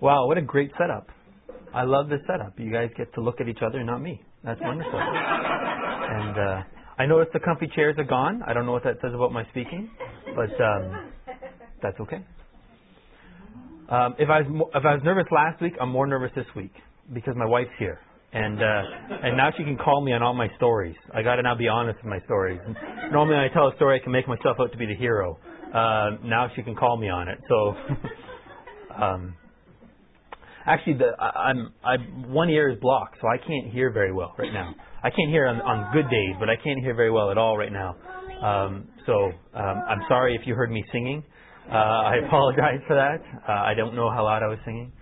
Wow, what a great setup. I love this setup. You guys get to look at each other, not me. That's wonderful. and uh, I noticed the comfy chairs are gone. I don't know what that says about my speaking, but um, that's okay. Um, if I was mo- if I was nervous last week, I'm more nervous this week because my wife's here, and uh, and now she can call me on all my stories. I got to now be honest with my stories. Normally, when I tell a story, I can make myself out to be the hero. Uh, now she can call me on it. So, um, actually, the I, I'm I one ear is blocked, so I can't hear very well right now. I can't hear on, on good days, but I can't hear very well at all right now. Um, so um, I'm sorry if you heard me singing. Uh, I apologize for that. Uh, I don't know how loud I was singing.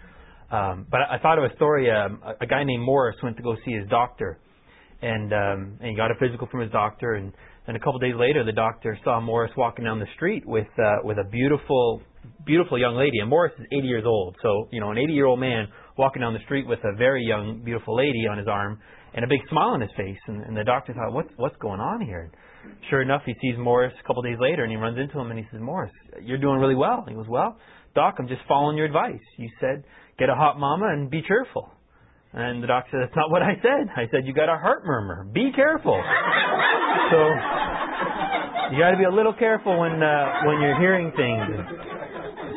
Um, but I thought of a story. Um, a, a guy named Morris went to go see his doctor, and um, and he got a physical from his doctor. And then a couple days later, the doctor saw Morris walking down the street with uh, with a beautiful, beautiful young lady. And Morris is 80 years old, so you know an 80 year old man walking down the street with a very young, beautiful lady on his arm and a big smile on his face. And, and the doctor thought, what's what's going on here? Sure enough, he sees Morris a couple days later, and he runs into him and he says, Morris, you're doing really well. He goes, Well, Doc, I'm just following your advice. You said get a hot mama and be cheerful. And the doctor said, That's not what I said. I said you got a heart murmur. Be careful. so you got to be a little careful when uh, when you're hearing things.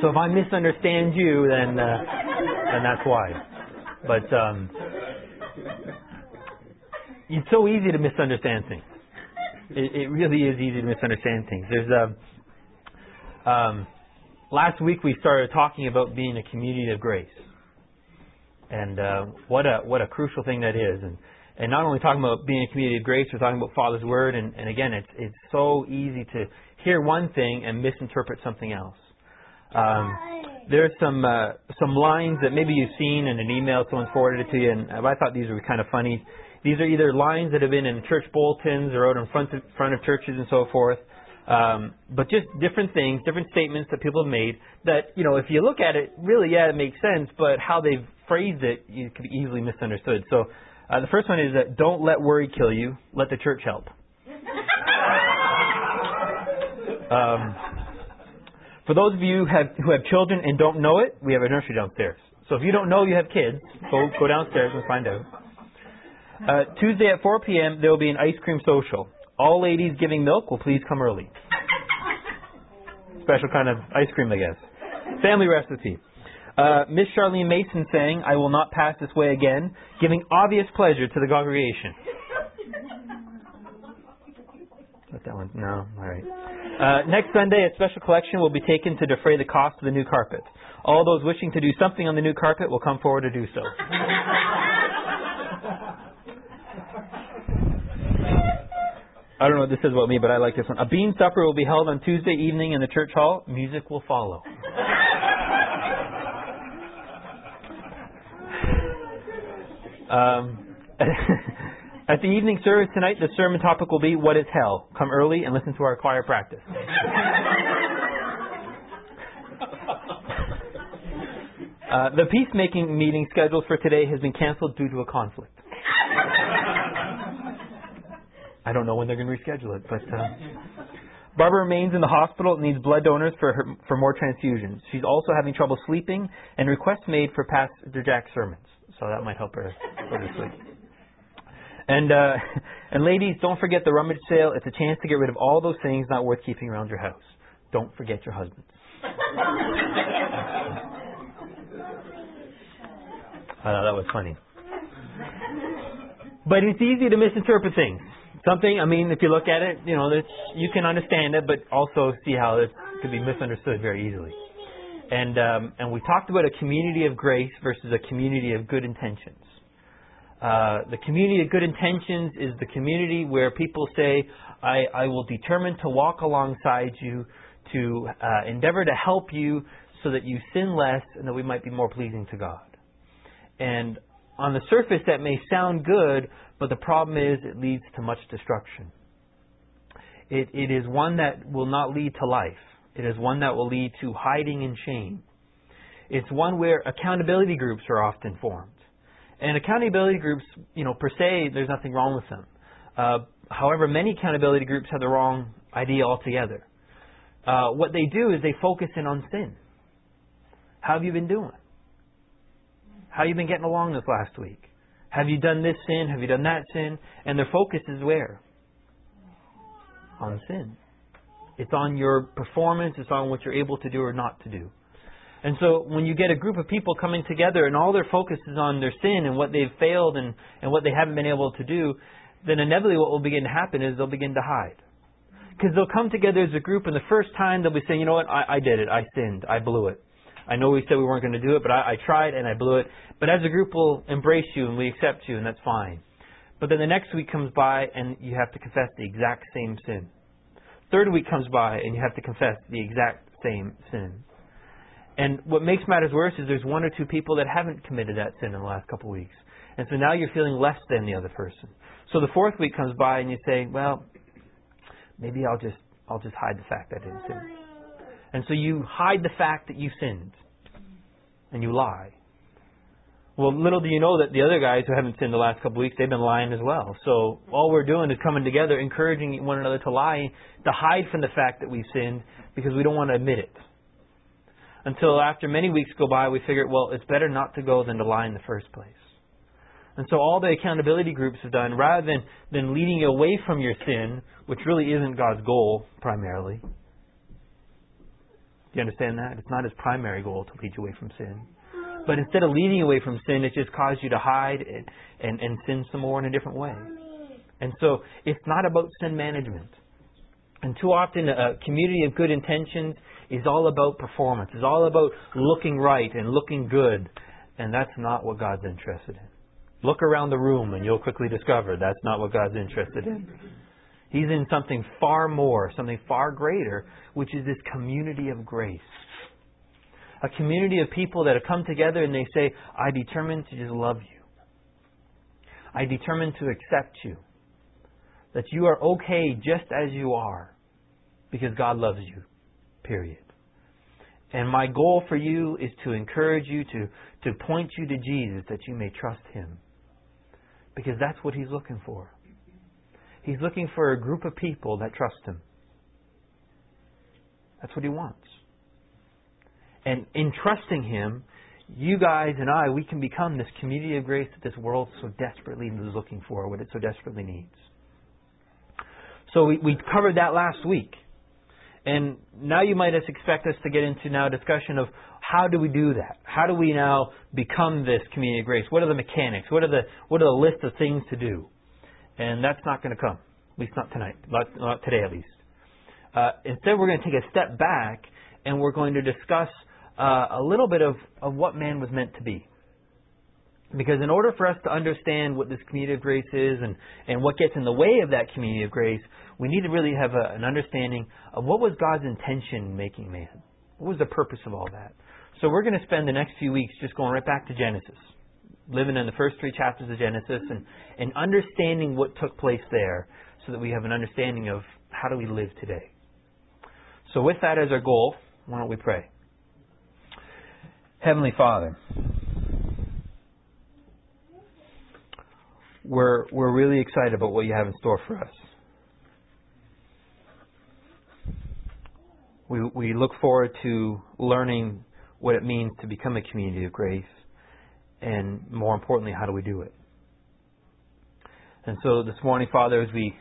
So if I misunderstand you, then uh, then that's why. But um, it's so easy to misunderstand things. It, it really is easy to misunderstand things. There's a um, last week we started talking about being a community of grace, and uh, what a what a crucial thing that is. And and not only talking about being a community of grace, we're talking about Father's Word. And, and again, it's it's so easy to hear one thing and misinterpret something else. Um, there's some uh, some lines that maybe you've seen in an email someone forwarded it to you, and I thought these were kind of funny. These are either lines that have been in church bulletins or out in front of, front of churches and so forth. Um, but just different things, different statements that people have made that, you know, if you look at it, really, yeah, it makes sense, but how they've phrased it, you could be easily misunderstood. So uh, the first one is that don't let worry kill you, let the church help. um, for those of you who have, who have children and don't know it, we have a nursery downstairs. So if you don't know you have kids, go, go downstairs and find out. Uh, Tuesday at 4 p.m., there will be an ice cream social. All ladies giving milk will please come early. Special kind of ice cream, I guess. Family recipe. Uh, Miss Charlene Mason saying, I will not pass this way again, giving obvious pleasure to the congregation. Let that one. No, all right. Uh, next Sunday, a special collection will be taken to defray the cost of the new carpet. All those wishing to do something on the new carpet will come forward to do so. I don't know what this says about me, but I like this one. A bean supper will be held on Tuesday evening in the church hall. Music will follow. um, at the evening service tonight, the sermon topic will be What is Hell? Come early and listen to our choir practice. Uh, the peacemaking meeting scheduled for today has been canceled due to a conflict. I don't know when they're going to reschedule it, but uh, Barbara remains in the hospital and needs blood donors for her, for more transfusions. She's also having trouble sleeping, and requests made for Pastor Jack's sermons, so that might help her go to sleep. And uh, and ladies, don't forget the rummage sale. It's a chance to get rid of all those things not worth keeping around your house. Don't forget your husbands. I thought that was funny. But it's easy to misinterpret things something. I mean, if you look at it, you know, you can understand it, but also see how it could be misunderstood very easily. And um, and we talked about a community of grace versus a community of good intentions. Uh, the community of good intentions is the community where people say, I, I will determine to walk alongside you, to uh, endeavor to help you so that you sin less and that we might be more pleasing to God. And on the surface, that may sound good, but the problem is it leads to much destruction. It, it is one that will not lead to life. It is one that will lead to hiding and shame. It's one where accountability groups are often formed. And accountability groups, you know, per se, there's nothing wrong with them. Uh, however, many accountability groups have the wrong idea altogether. Uh, what they do is they focus in on sin. How have you been doing? How have you been getting along this last week? Have you done this sin? Have you done that sin? And their focus is where? On sin. It's on your performance, it's on what you're able to do or not to do. And so when you get a group of people coming together and all their focus is on their sin and what they've failed and, and what they haven't been able to do, then inevitably what will begin to happen is they'll begin to hide. Because they'll come together as a group and the first time they'll be saying, you know what, I, I did it, I sinned, I blew it. I know we said we weren't going to do it, but I, I tried and I blew it. But as a group, we'll embrace you and we accept you, and that's fine. But then the next week comes by and you have to confess the exact same sin. Third week comes by and you have to confess the exact same sin. And what makes matters worse is there's one or two people that haven't committed that sin in the last couple of weeks. And so now you're feeling less than the other person. So the fourth week comes by and you say, well, maybe I'll just I'll just hide the fact that I didn't sin. And so you hide the fact that you sinned. And you lie. Well, little do you know that the other guys who haven't sinned the last couple of weeks, they've been lying as well. So all we're doing is coming together, encouraging one another to lie, to hide from the fact that we've sinned, because we don't want to admit it. Until after many weeks go by, we figure, well, it's better not to go than to lie in the first place. And so all the accountability groups have done, rather than, than leading you away from your sin, which really isn't God's goal primarily. Do you understand that? It's not his primary goal to lead you away from sin. But instead of leading away from sin, it just caused you to hide and, and, and sin some more in a different way. And so it's not about sin management. And too often, a community of good intentions is all about performance, is all about looking right and looking good. And that's not what God's interested in. Look around the room and you'll quickly discover that's not what God's interested in. He's in something far more, something far greater, which is this community of grace. A community of people that have come together and they say, I determined to just love you. I determined to accept you. That you are okay just as you are because God loves you. Period. And my goal for you is to encourage you, to, to point you to Jesus that you may trust Him. Because that's what He's looking for. He's looking for a group of people that trust Him. That's what He wants. And in trusting Him, you guys and I, we can become this community of grace that this world so desperately is looking for, what it so desperately needs. So we, we covered that last week. And now you might expect us to get into now a discussion of how do we do that? How do we now become this community of grace? What are the mechanics? What are the what are the list of things to do? And that's not going to come, at least not tonight, not, not today at least. Uh, instead, we're going to take a step back and we're going to discuss uh, a little bit of, of what man was meant to be. Because in order for us to understand what this community of grace is and, and what gets in the way of that community of grace, we need to really have a, an understanding of what was God's intention in making man. What was the purpose of all that? So we're going to spend the next few weeks just going right back to Genesis, living in the first three chapters of Genesis and, and understanding what took place there so that we have an understanding of how do we live today. So with that as our goal, why don't we pray? Heavenly Father, we're, we're really excited about what you have in store for us. We, we look forward to learning what it means to become a community of grace, and more importantly, how do we do it? And so this morning, Father, as we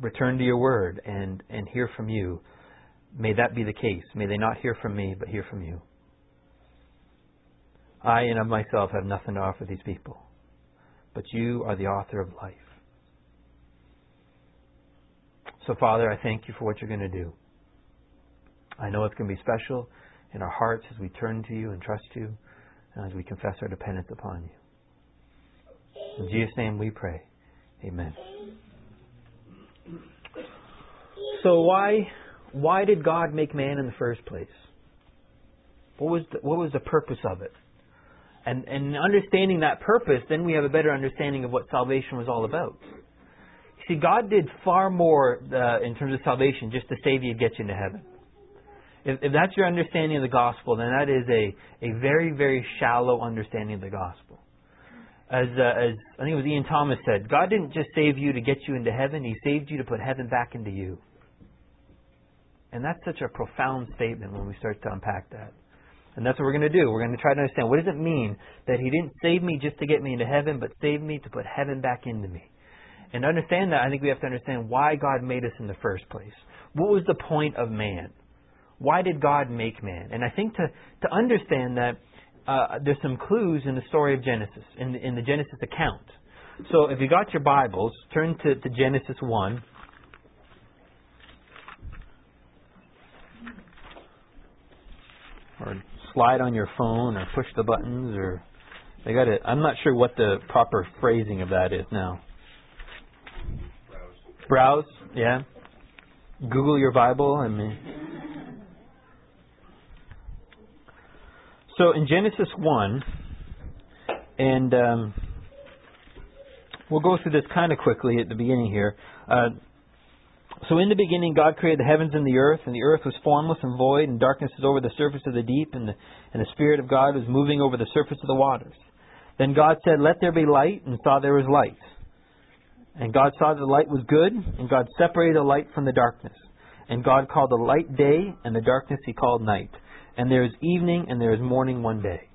return to your word and, and hear from you, may that be the case. May they not hear from me, but hear from you. I and of myself have nothing to offer these people, but you are the author of life. So, Father, I thank you for what you're going to do. I know it's going to be special in our hearts as we turn to you and trust you, and as we confess our dependence upon you. In Jesus' name we pray. Amen. So why why did God make man in the first place? What was the, what was the purpose of it? And, and understanding that purpose, then we have a better understanding of what salvation was all about. See, God did far more uh, in terms of salvation just to save you and get you into heaven. If, if that's your understanding of the gospel, then that is a, a very, very shallow understanding of the gospel. As, uh, as I think it was Ian Thomas said, God didn't just save you to get you into heaven, He saved you to put heaven back into you. And that's such a profound statement when we start to unpack that. And that's what we're going to do. We're going to try to understand what does it mean that He didn't save me just to get me into heaven, but saved me to put heaven back into me. And to understand that, I think we have to understand why God made us in the first place. What was the point of man? Why did God make man? And I think to, to understand that, uh, there's some clues in the story of Genesis, in the, in the Genesis account. So if you got your Bibles, turn to, to Genesis 1. Or slide on your phone or push the buttons or they got it. I'm not sure what the proper phrasing of that is now. Browse, yeah. Google your Bible. I mean, so in Genesis one, and um, we'll go through this kind of quickly at the beginning here. Uh, so in the beginning, God created the heavens and the earth, and the earth was formless and void, and darkness was over the surface of the deep, and the, and the Spirit of God was moving over the surface of the waters. Then God said, Let there be light, and saw there was light. And God saw that the light was good, and God separated the light from the darkness. And God called the light day, and the darkness he called night. And there is evening, and there is morning one day.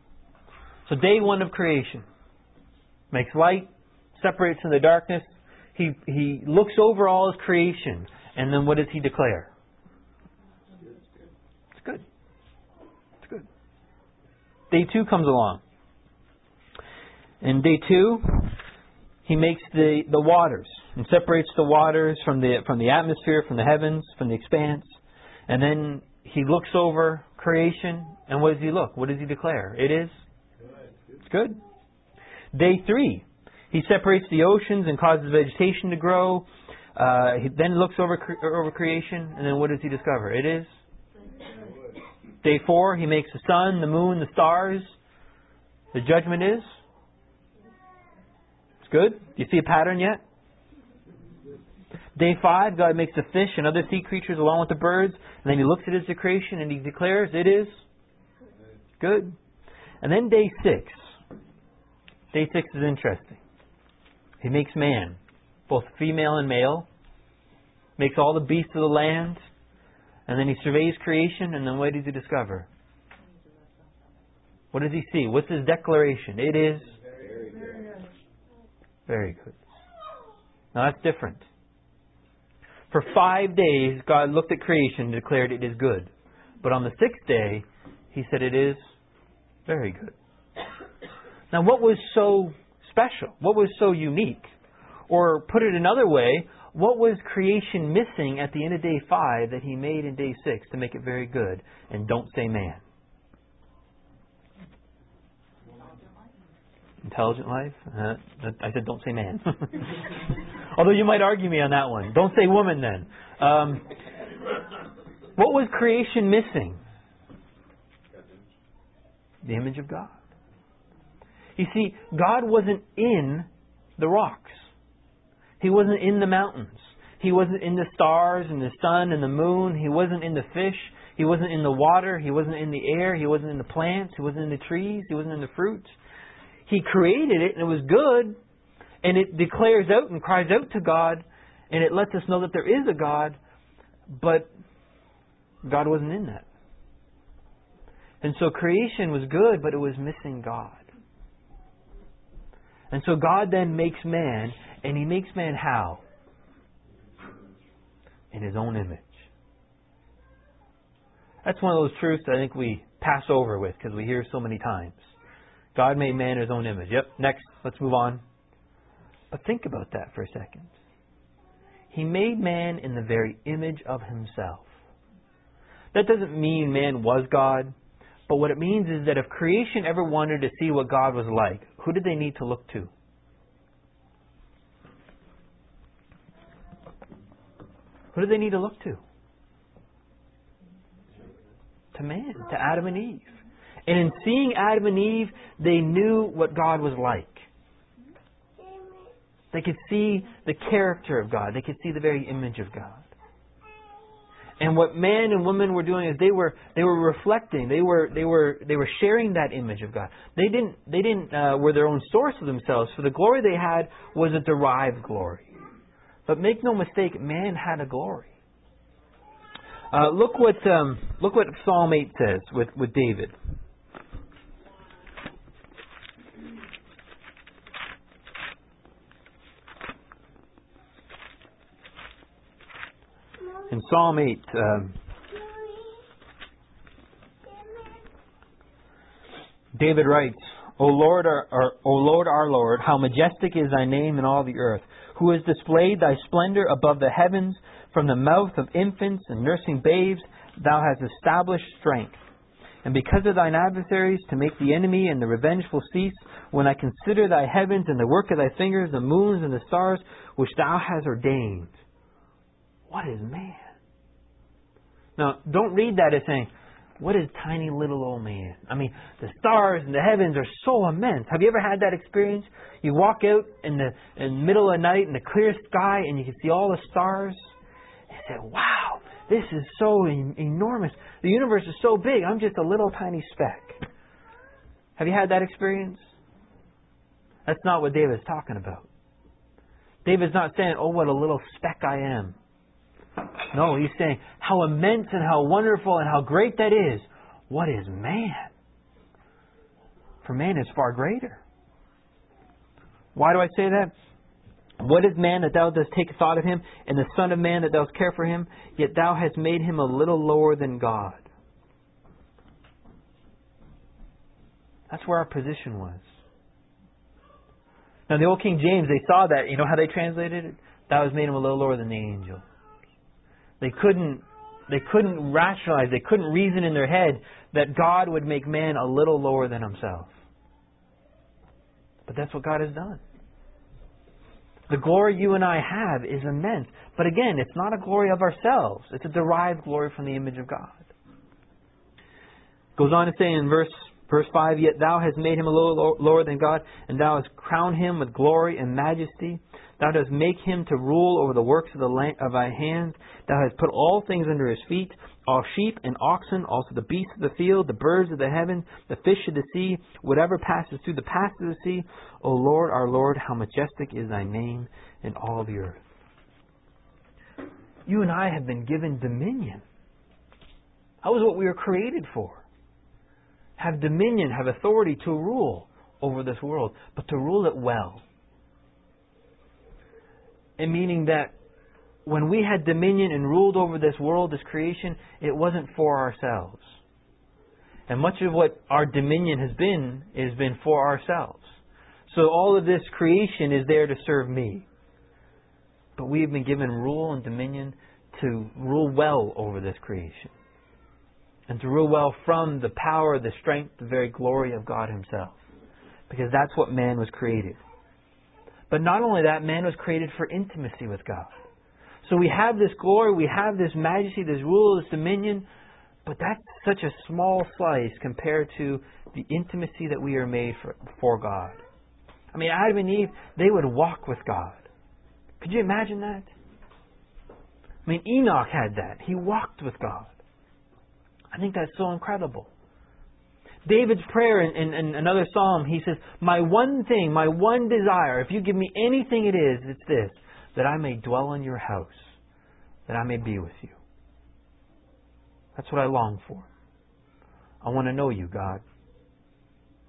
So day one of creation makes light, separates from the darkness. He, he looks over all his creation, and then what does he declare? It's good. It's good. Day two comes along. And day two, he makes the, the waters and separates the waters from the from the atmosphere, from the heavens, from the expanse. And then he looks over creation, and what does he look? What does he declare? It is it's good. Day three, he separates the oceans and causes vegetation to grow. Uh, he then looks over over creation, and then what does he discover? It is. Day four, he makes the sun, the moon, the stars. The judgment is it's Good? Do you see a pattern yet? Day five, God makes the fish and other sea creatures along with the birds, and then He looks at His creation and He declares it is good. And then day six. Day six is interesting. He makes man, both female and male, makes all the beasts of the land, and then He surveys creation, and then what does He discover? What does He see? What's His declaration? It is very good. Now that's different. For five days, God looked at creation and declared it is good. But on the sixth day, He said it is very good. Now, what was so special? What was so unique? Or put it another way, what was creation missing at the end of day five that He made in day six to make it very good? And don't say man. Intelligent life? Uh, I said, don't say man. Although you might argue me on that one. Don't say woman then. Um, what was creation missing? The image of God. You see, God wasn't in the rocks. He wasn't in the mountains. He wasn't in the stars and the sun and the moon. He wasn't in the fish. He wasn't in the water. He wasn't in the air. He wasn't in the plants. He wasn't in the trees. He wasn't in the fruits. He created it and it was good, and it declares out and cries out to God, and it lets us know that there is a God, but God wasn't in that. And so creation was good, but it was missing God. And so God then makes man, and he makes man how? In his own image. That's one of those truths I think we pass over with because we hear so many times. God made man in his own image. Yep, next, let's move on. But think about that for a second. He made man in the very image of himself. That doesn't mean man was God, but what it means is that if creation ever wanted to see what God was like, who did they need to look to? Who did they need to look to? To man, to Adam and Eve. And in seeing Adam and Eve, they knew what God was like. They could see the character of God. They could see the very image of God. And what man and woman were doing is they were they were reflecting. They were they were they were sharing that image of God. They didn't they didn't uh, were their own source of themselves. For the glory they had was a derived glory. But make no mistake, man had a glory. Uh, look what um, look what Psalm eight says with with David. Psalm 8, um, David writes, O Lord, our, our, o Lord, our Lord, how majestic is thy name in all the earth, who has displayed thy splendor above the heavens, from the mouth of infants and nursing babes, thou hast established strength. And because of thine adversaries, to make the enemy and the revengeful cease, when I consider thy heavens and the work of thy fingers, the moons and the stars, which thou hast ordained. What is man? Now, don't read that as saying, what is tiny little old man? I mean, the stars and the heavens are so immense. Have you ever had that experience? You walk out in the, in the middle of the night in the clear sky and you can see all the stars. And say, wow, this is so en- enormous. The universe is so big. I'm just a little tiny speck. Have you had that experience? That's not what David's talking about. David's not saying, oh, what a little speck I am. No, he's saying how immense and how wonderful and how great that is. What is man? For man is far greater. Why do I say that? What is man that thou dost take thought of him, and the Son of Man that thou dost care for him? Yet thou hast made him a little lower than God. That's where our position was. Now, the old King James, they saw that. You know how they translated it? Thou hast made him a little lower than the angels. They couldn't, they couldn't rationalize, they couldn't reason in their head that God would make man a little lower than himself. But that's what God has done. The glory you and I have is immense. But again, it's not a glory of ourselves. It's a derived glory from the image of God. Goes on to say in verse verse 5, Yet thou hast made him a little lower than God, and thou hast crowned him with glory and majesty. Thou dost make him to rule over the works of, the land, of thy hands. Thou hast put all things under his feet, all sheep and oxen, also the beasts of the field, the birds of the heaven, the fish of the sea, whatever passes through the paths of the sea. O Lord, our Lord, how majestic is thy name in all the earth. You and I have been given dominion. That was what we were created for. Have dominion, have authority to rule over this world, but to rule it well and meaning that when we had dominion and ruled over this world, this creation, it wasn't for ourselves. And much of what our dominion has been has been for ourselves. So all of this creation is there to serve me. But we have been given rule and dominion to rule well over this creation. And to rule well from the power, the strength, the very glory of God Himself. Because that's what man was created. But not only that, man was created for intimacy with God. So we have this glory, we have this majesty, this rule, this dominion, but that's such a small slice compared to the intimacy that we are made for, for God. I mean, Adam and Eve, they would walk with God. Could you imagine that? I mean, Enoch had that. He walked with God. I think that's so incredible. David's prayer in, in, in, another psalm, he says, My one thing, my one desire, if you give me anything it is, it's this, that I may dwell in your house, that I may be with you. That's what I long for. I want to know you, God.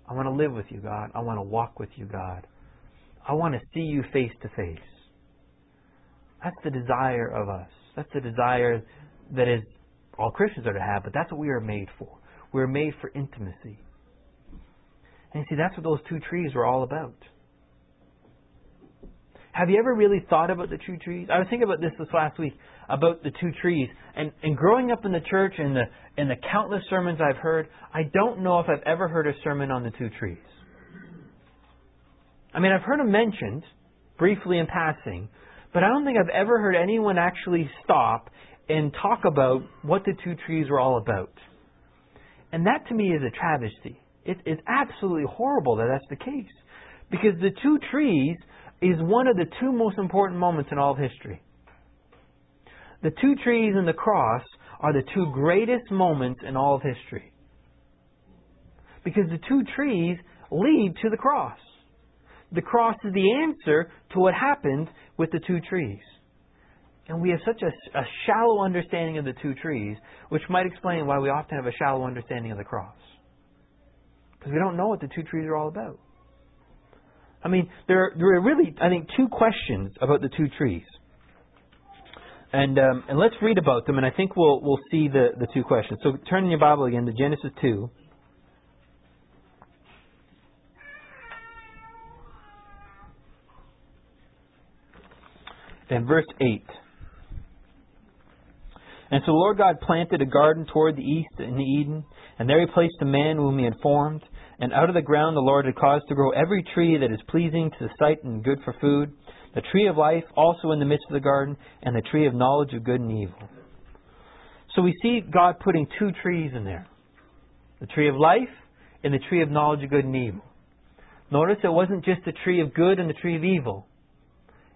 I want to live with you, God. I want to walk with you, God. I want to see you face to face. That's the desire of us. That's the desire that is all Christians are to have, but that's what we are made for. We're made for intimacy. And you see, that's what those two trees were all about. Have you ever really thought about the two trees? I was thinking about this this last week about the two trees. And, and growing up in the church and the, and the countless sermons I've heard, I don't know if I've ever heard a sermon on the two trees. I mean, I've heard them mentioned briefly in passing, but I don't think I've ever heard anyone actually stop and talk about what the two trees were all about. And that to me is a travesty. It, it's absolutely horrible that that's the case. Because the two trees is one of the two most important moments in all of history. The two trees and the cross are the two greatest moments in all of history. Because the two trees lead to the cross. The cross is the answer to what happened with the two trees. And we have such a, a shallow understanding of the two trees, which might explain why we often have a shallow understanding of the cross. Because we don't know what the two trees are all about. I mean, there are, there are really, I think, two questions about the two trees. And um, and let's read about them, and I think we'll we'll see the, the two questions. So turn in your Bible again to Genesis two. And verse 8. And so the Lord God planted a garden toward the east in Eden, and there he placed the man whom he had formed. And out of the ground the Lord had caused to grow every tree that is pleasing to the sight and good for food, the tree of life also in the midst of the garden, and the tree of knowledge of good and evil. So we see God putting two trees in there the tree of life and the tree of knowledge of good and evil. Notice it wasn't just the tree of good and the tree of evil,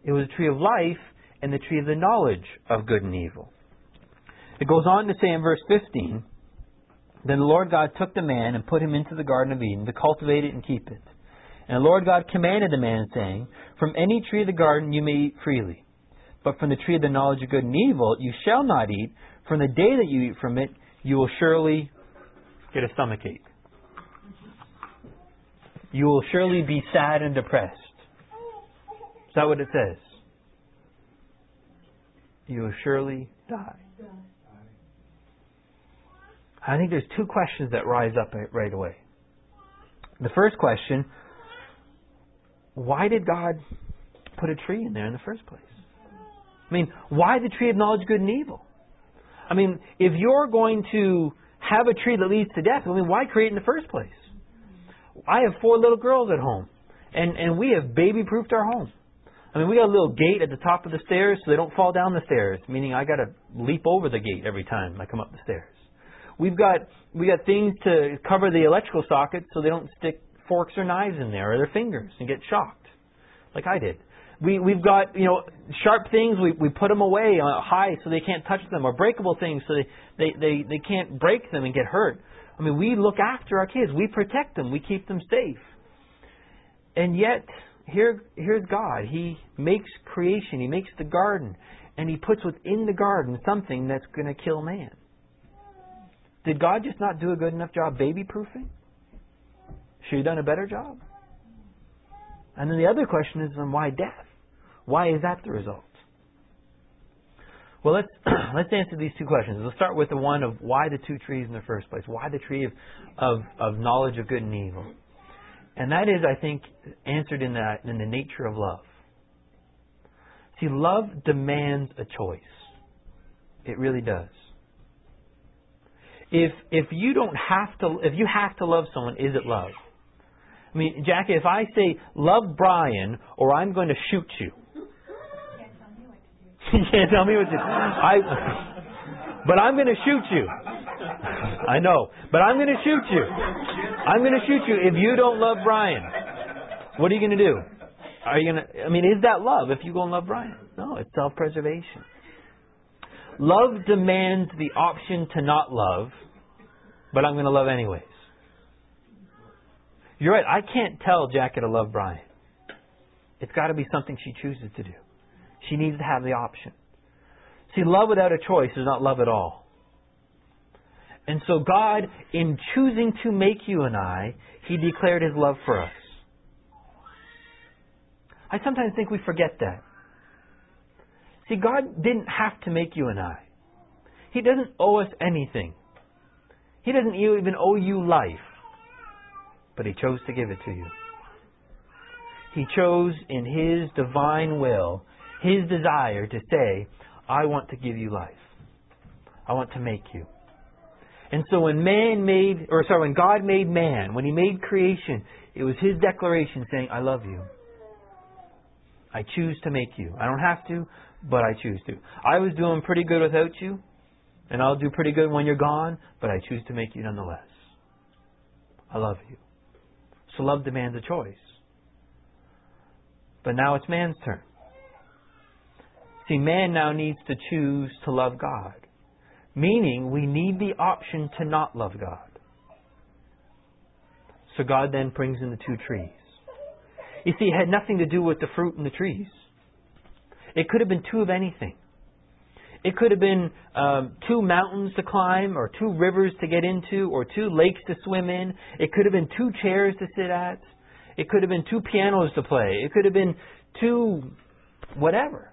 it was the tree of life and the tree of the knowledge of good and evil. It goes on to say in verse 15 Then the Lord God took the man and put him into the Garden of Eden to cultivate it and keep it. And the Lord God commanded the man, saying, From any tree of the garden you may eat freely, but from the tree of the knowledge of good and evil you shall not eat. From the day that you eat from it, you will surely get a stomach ache. You will surely be sad and depressed. Is that what it says? You will surely die. I think there's two questions that rise up right away. The first question why did God put a tree in there in the first place? I mean, why the tree of knowledge good and evil? I mean, if you're going to have a tree that leads to death, I mean, why create in the first place? I have four little girls at home, and, and we have baby proofed our home. I mean, we got a little gate at the top of the stairs so they don't fall down the stairs, meaning I got to leap over the gate every time I come up the stairs. We've got we got things to cover the electrical sockets so they don't stick forks or knives in there or their fingers and get shocked, like I did. We we've got you know sharp things we we put them away uh, high so they can't touch them or breakable things so they they they they can't break them and get hurt. I mean, we look after our kids, we protect them, we keep them safe, and yet here here's God. He makes creation, He makes the garden, and He puts within the garden something that's going to kill man. Did God just not do a good enough job baby proofing? Should he have done a better job? And then the other question is then why death? Why is that the result? Well, let's let's answer these two questions. Let's start with the one of why the two trees in the first place. Why the tree of, of, of knowledge of good and evil? And that is, I think, answered in that in the nature of love. See, love demands a choice. It really does if if you don't have to if you have to love someone, is it love? I mean, Jackie, if I say love Brian or I'm going to shoot you. You can't tell me what to do. I but I'm going to shoot you. I know, but I'm going to shoot you. I'm going to shoot you if you don't love Brian. What are you going to do? Are you going to I mean, is that love if you go and love Brian? No, it's self-preservation. Love demands the option to not love, but I'm going to love anyways. You're right. I can't tell Jackie to love Brian. It's got to be something she chooses to do. She needs to have the option. See, love without a choice is not love at all. And so, God, in choosing to make you and I, He declared His love for us. I sometimes think we forget that. See, God didn't have to make you and I. He doesn't owe us anything. He doesn't even owe you life. But He chose to give it to you. He chose in His divine will, His desire to say, I want to give you life. I want to make you. And so when man made, or sorry, when God made man, when He made creation, it was His declaration saying, I love you. I choose to make you. I don't have to, but I choose to. I was doing pretty good without you, and I'll do pretty good when you're gone, but I choose to make you nonetheless. I love you. So love demands a choice. But now it's man's turn. See, man now needs to choose to love God, meaning we need the option to not love God. So God then brings in the two trees. You see, it had nothing to do with the fruit and the trees. It could have been two of anything. It could have been um, two mountains to climb, or two rivers to get into, or two lakes to swim in. It could have been two chairs to sit at. It could have been two pianos to play. It could have been two, whatever,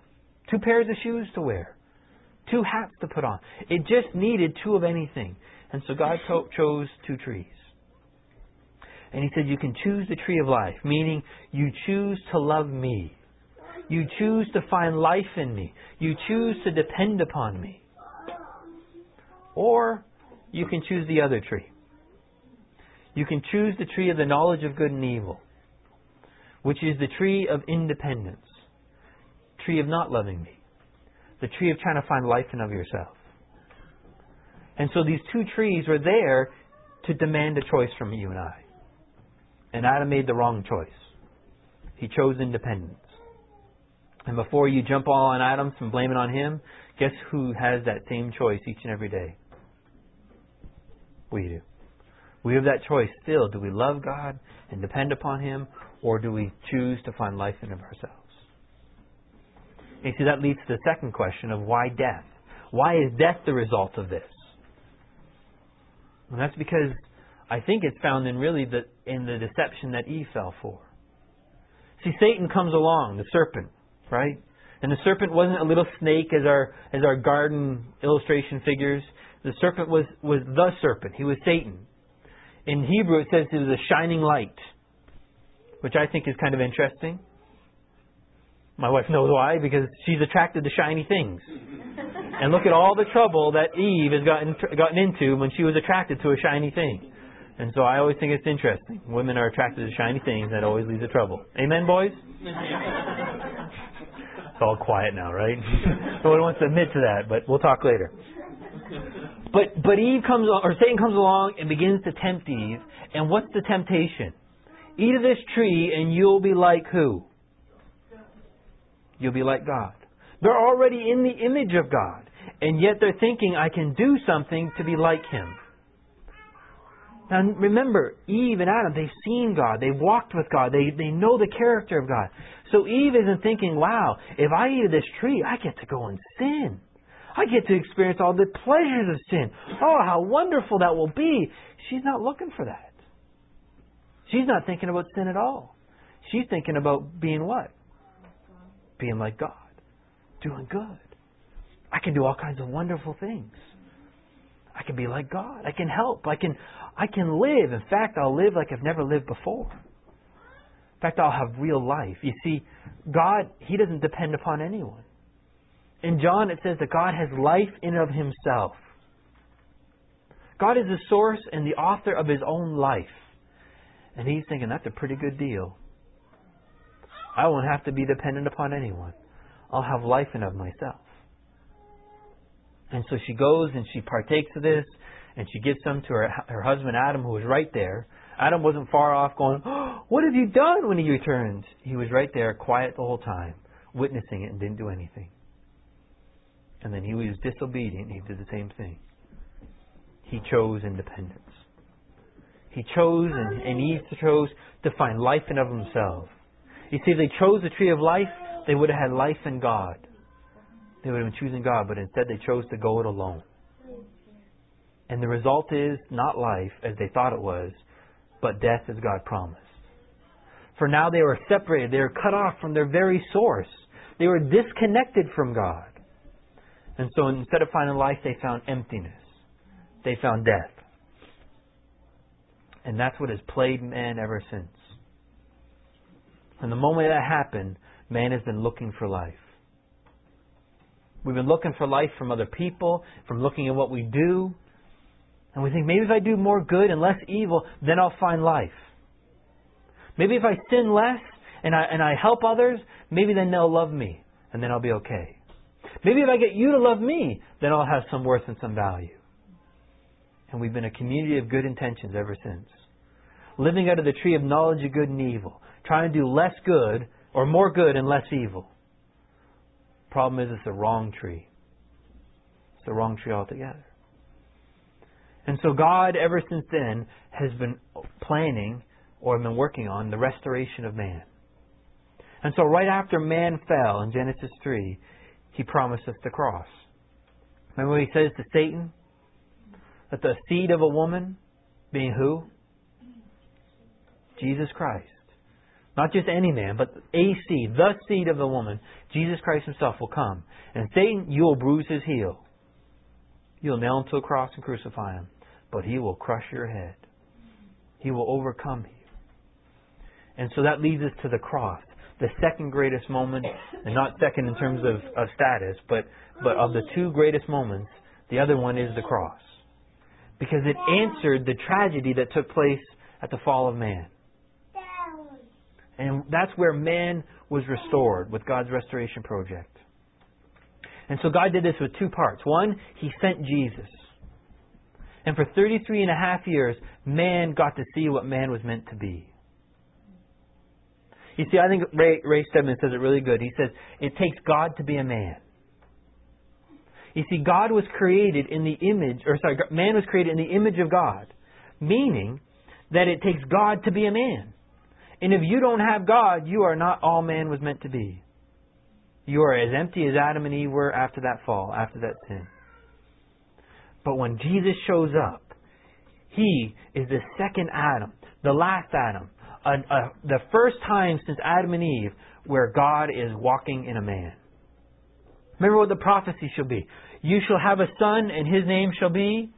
two pairs of shoes to wear. two hats to put on. It just needed two of anything. And so God to- chose two trees. And He said, You can choose the tree of life, meaning you choose to love me. You choose to find life in me. You choose to depend upon me. Or you can choose the other tree. You can choose the tree of the knowledge of good and evil, which is the tree of independence, tree of not loving me, the tree of trying to find life in of yourself. And so these two trees were there to demand a choice from you and I. And Adam made the wrong choice. He chose independence. And before you jump all on Adam and blame it on him, guess who has that same choice each and every day? We do. We have that choice still. Do we love God and depend upon Him, or do we choose to find life in ourselves? And see, that leads to the second question of why death? Why is death the result of this? And that's because I think it's found in really the in the deception that Eve fell for. See, Satan comes along, the serpent, right? And the serpent wasn't a little snake as our as our garden illustration figures. The serpent was, was the serpent. He was Satan. In Hebrew, it says he was a shining light, which I think is kind of interesting. My wife knows why, because she's attracted to shiny things. And look at all the trouble that Eve has gotten, gotten into when she was attracted to a shiny thing. And so I always think it's interesting. Women are attracted to shiny things, that always leads to trouble. Amen, boys? all quiet now, right? no one wants to admit to that, but we'll talk later. But but Eve comes or Satan comes along and begins to tempt Eve. And what's the temptation? Eat of this tree and you'll be like who? You'll be like God. They're already in the image of God. And yet they're thinking I can do something to be like him. Now remember, Eve and Adam, they've seen God. They've walked with God. They, they know the character of God. So Eve isn't thinking, wow, if I eat of this tree, I get to go and sin. I get to experience all the pleasures of sin. Oh, how wonderful that will be. She's not looking for that. She's not thinking about sin at all. She's thinking about being what? Being like God. Doing good. I can do all kinds of wonderful things. I can be like God. I can help. I can I can live. In fact, I'll live like I've never lived before. In fact, I'll have real life. You see, God, He doesn't depend upon anyone. In John, it says that God has life in of himself. God is the source and the author of his own life. And he's thinking, that's a pretty good deal. I won't have to be dependent upon anyone. I'll have life in of myself. And so she goes and she partakes of this, and she gives some to her, her husband Adam, who was right there. Adam wasn't far off going, oh, What have you done when he returns? He was right there, quiet the whole time, witnessing it and didn't do anything. And then he was disobedient. He did the same thing. He chose independence. He chose, and, and Eve chose to find life in of himself. You see, if they chose the tree of life, they would have had life in God. They would have been choosing God, but instead they chose to go it alone. And the result is not life as they thought it was, but death as God promised. For now they were separated. They were cut off from their very source. They were disconnected from God. And so instead of finding life, they found emptiness. They found death. And that's what has plagued man ever since. From the moment that happened, man has been looking for life. We've been looking for life from other people, from looking at what we do. And we think maybe if I do more good and less evil, then I'll find life. Maybe if I sin less and I, and I help others, maybe then they'll love me and then I'll be okay. Maybe if I get you to love me, then I'll have some worth and some value. And we've been a community of good intentions ever since. Living out of the tree of knowledge of good and evil. Trying to do less good or more good and less evil. Problem is, it's the wrong tree. It's the wrong tree altogether. And so God, ever since then, has been planning or been working on the restoration of man. And so right after man fell in Genesis 3, he promised us the cross. Remember what he says to Satan? That the seed of a woman, being who? Jesus Christ, not just any man, but a seed, the seed of the woman, Jesus Christ himself will come. And Satan, you will bruise his heel. You'll nail him to a cross and crucify him. But he will crush your head. He will overcome you. And so that leads us to the cross, the second greatest moment, and not second in terms of, of status, but, but of the two greatest moments, the other one is the cross. Because it answered the tragedy that took place at the fall of man. And that's where man was restored with God's restoration project. And so God did this with two parts. One, He sent Jesus. And for 33 and a half years, man got to see what man was meant to be. You see, I think Ray, Ray says it really good. He says, it takes God to be a man. You see, God was created in the image, or sorry, man was created in the image of God, meaning that it takes God to be a man. And if you don't have God, you are not all man was meant to be. You are as empty as Adam and Eve were after that fall, after that sin. But when Jesus shows up, he is the second Adam, the last Adam, a, a, the first time since Adam and Eve where God is walking in a man. Remember what the prophecy shall be. You shall have a son, and his name shall be.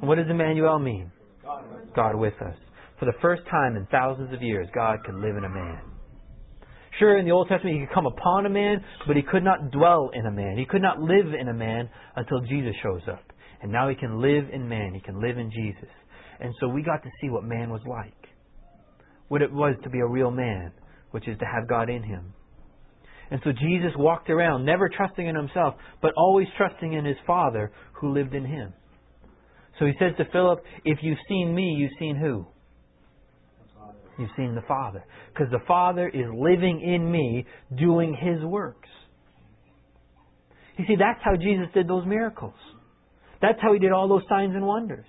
What does Emmanuel mean? God with us. For the first time in thousands of years, God could live in a man. Sure, in the Old Testament, he could come upon a man, but he could not dwell in a man. He could not live in a man until Jesus shows up. And now he can live in man. He can live in Jesus. And so we got to see what man was like. What it was to be a real man, which is to have God in him. And so Jesus walked around, never trusting in himself, but always trusting in his Father who lived in him. So he says to Philip, If you've seen me, you've seen who? You've seen the Father. Because the Father is living in me, doing His works. You see, that's how Jesus did those miracles. That's how He did all those signs and wonders.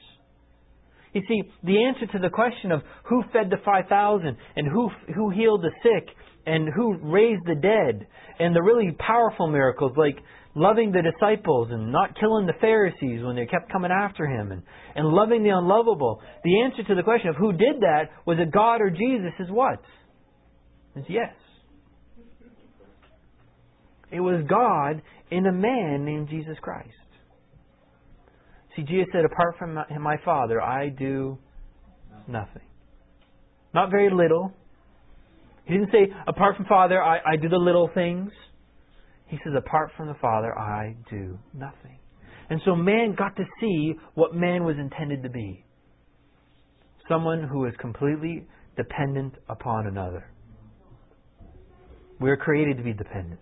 You see, the answer to the question of who fed the 5,000 and who, who healed the sick and who raised the dead and the really powerful miracles like loving the disciples and not killing the Pharisees when they kept coming after him and, and loving the unlovable. The answer to the question of who did that was it God or Jesus is what? Is yes. It was God in a man named Jesus Christ. See, Jesus said, apart from my, my Father, I do nothing. Not very little. He didn't say, apart from Father, I, I do the little things. He says, apart from the Father, I do nothing. And so man got to see what man was intended to be someone who is completely dependent upon another. We are created to be dependent.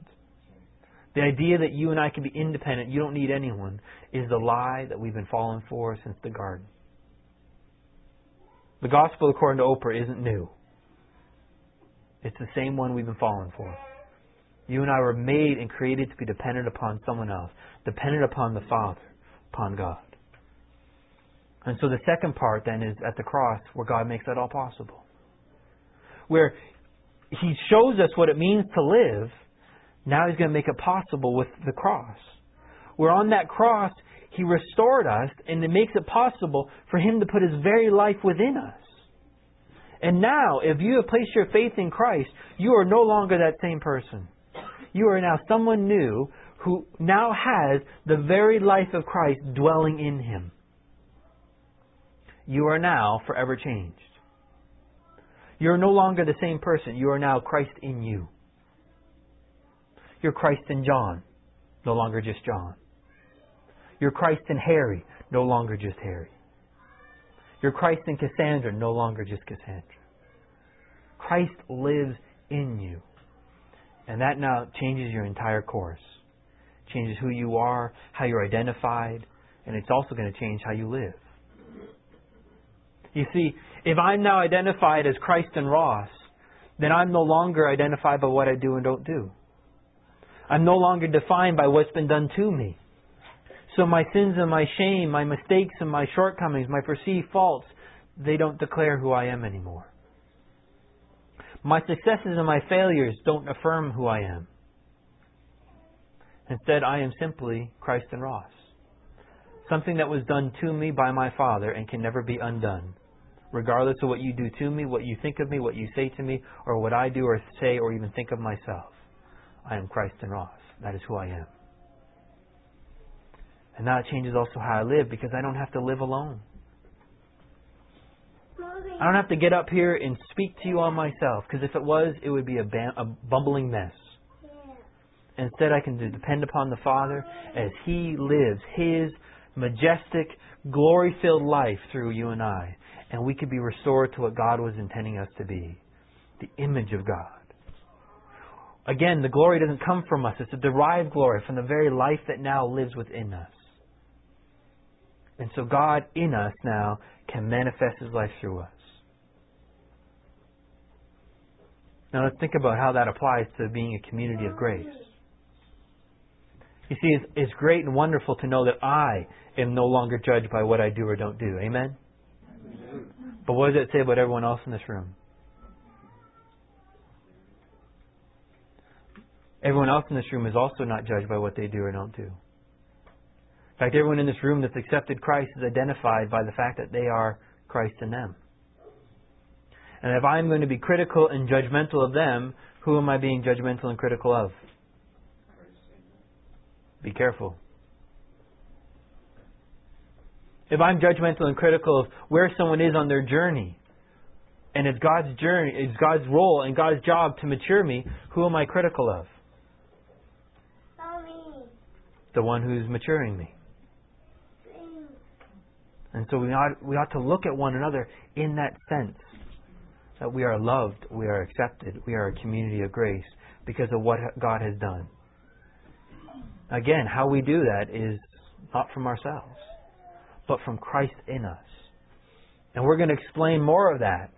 The idea that you and I can be independent, you don't need anyone, is the lie that we've been falling for since the garden. The gospel, according to Oprah, isn't new. It's the same one we've been falling for. You and I were made and created to be dependent upon someone else, dependent upon the Father, upon God. And so the second part then is at the cross where God makes that all possible. Where He shows us what it means to live, now He's going to make it possible with the cross. Where on that cross, He restored us and it makes it possible for Him to put His very life within us. And now, if you have placed your faith in Christ, you are no longer that same person. You are now someone new who now has the very life of Christ dwelling in him. You are now forever changed. You are no longer the same person. You are now Christ in you. You're Christ in John, no longer just John. You're Christ in Harry, no longer just Harry. You're Christ in Cassandra, no longer just Cassandra. Christ lives in you. And that now changes your entire course. Changes who you are, how you're identified, and it's also going to change how you live. You see, if I'm now identified as Christ and Ross, then I'm no longer identified by what I do and don't do. I'm no longer defined by what's been done to me. So my sins and my shame, my mistakes and my shortcomings, my perceived faults, they don't declare who I am anymore. My successes and my failures don't affirm who I am. Instead, I am simply Christ and Ross. Something that was done to me by my Father and can never be undone regardless of what you do to me, what you think of me, what you say to me, or what I do or say or even think of myself. I am Christ in Ross. That is who I am. And that changes also how I live because I don't have to live alone. I don't have to get up here and speak to you on myself because if it was, it would be a, ba- a bumbling mess. Instead, I can depend upon the Father as He lives His majestic, glory filled life through you and I. And we could be restored to what God was intending us to be the image of God. Again, the glory doesn't come from us, it's a derived glory from the very life that now lives within us. And so God in us now can manifest His life through us. Now let's think about how that applies to being a community of grace. You see, it's, it's great and wonderful to know that I am no longer judged by what I do or don't do. Amen? But what does it say about everyone else in this room? Everyone else in this room is also not judged by what they do or don't do. In fact, everyone in this room that's accepted Christ is identified by the fact that they are Christ in them. And if I'm going to be critical and judgmental of them, who am I being judgmental and critical of? Be careful. If I'm judgmental and critical of where someone is on their journey, and it's God's journey, it's God's role and God's job to mature me, who am I critical of? Mommy. The one who's maturing me. And so we ought, we ought to look at one another in that sense that we are loved, we are accepted, we are a community of grace because of what God has done. Again, how we do that is not from ourselves, but from Christ in us. And we're going to explain more of that.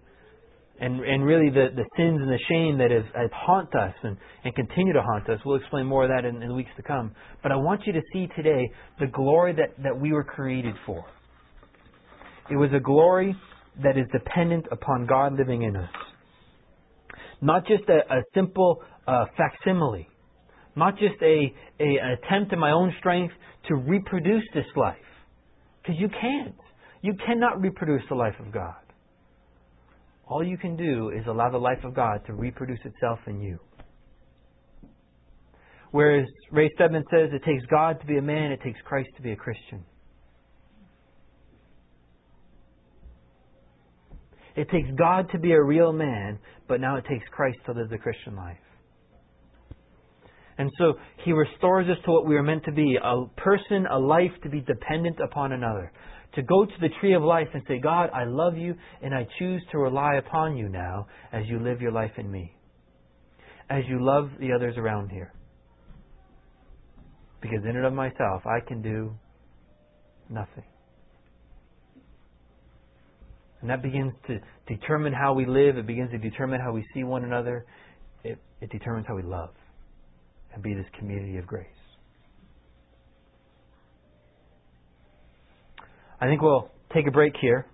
And, and really the, the sins and the shame that have, have haunt us and, and continue to haunt us. We'll explain more of that in, in the weeks to come. But I want you to see today the glory that, that we were created for. It was a glory that is dependent upon God living in us. Not just a, a simple uh, facsimile, not just a, a, an attempt in my own strength to reproduce this life. Because you can't. You cannot reproduce the life of God. All you can do is allow the life of God to reproduce itself in you. Whereas Ray Stedman says it takes God to be a man, it takes Christ to be a Christian. It takes God to be a real man, but now it takes Christ to live the Christian life. And so he restores us to what we are meant to be a person, a life to be dependent upon another. To go to the tree of life and say, God, I love you and I choose to rely upon you now as you live your life in me. As you love the others around here. Because in and of myself, I can do nothing. And that begins to determine how we live. It begins to determine how we see one another. It, it determines how we love and be this community of grace. I think we'll take a break here.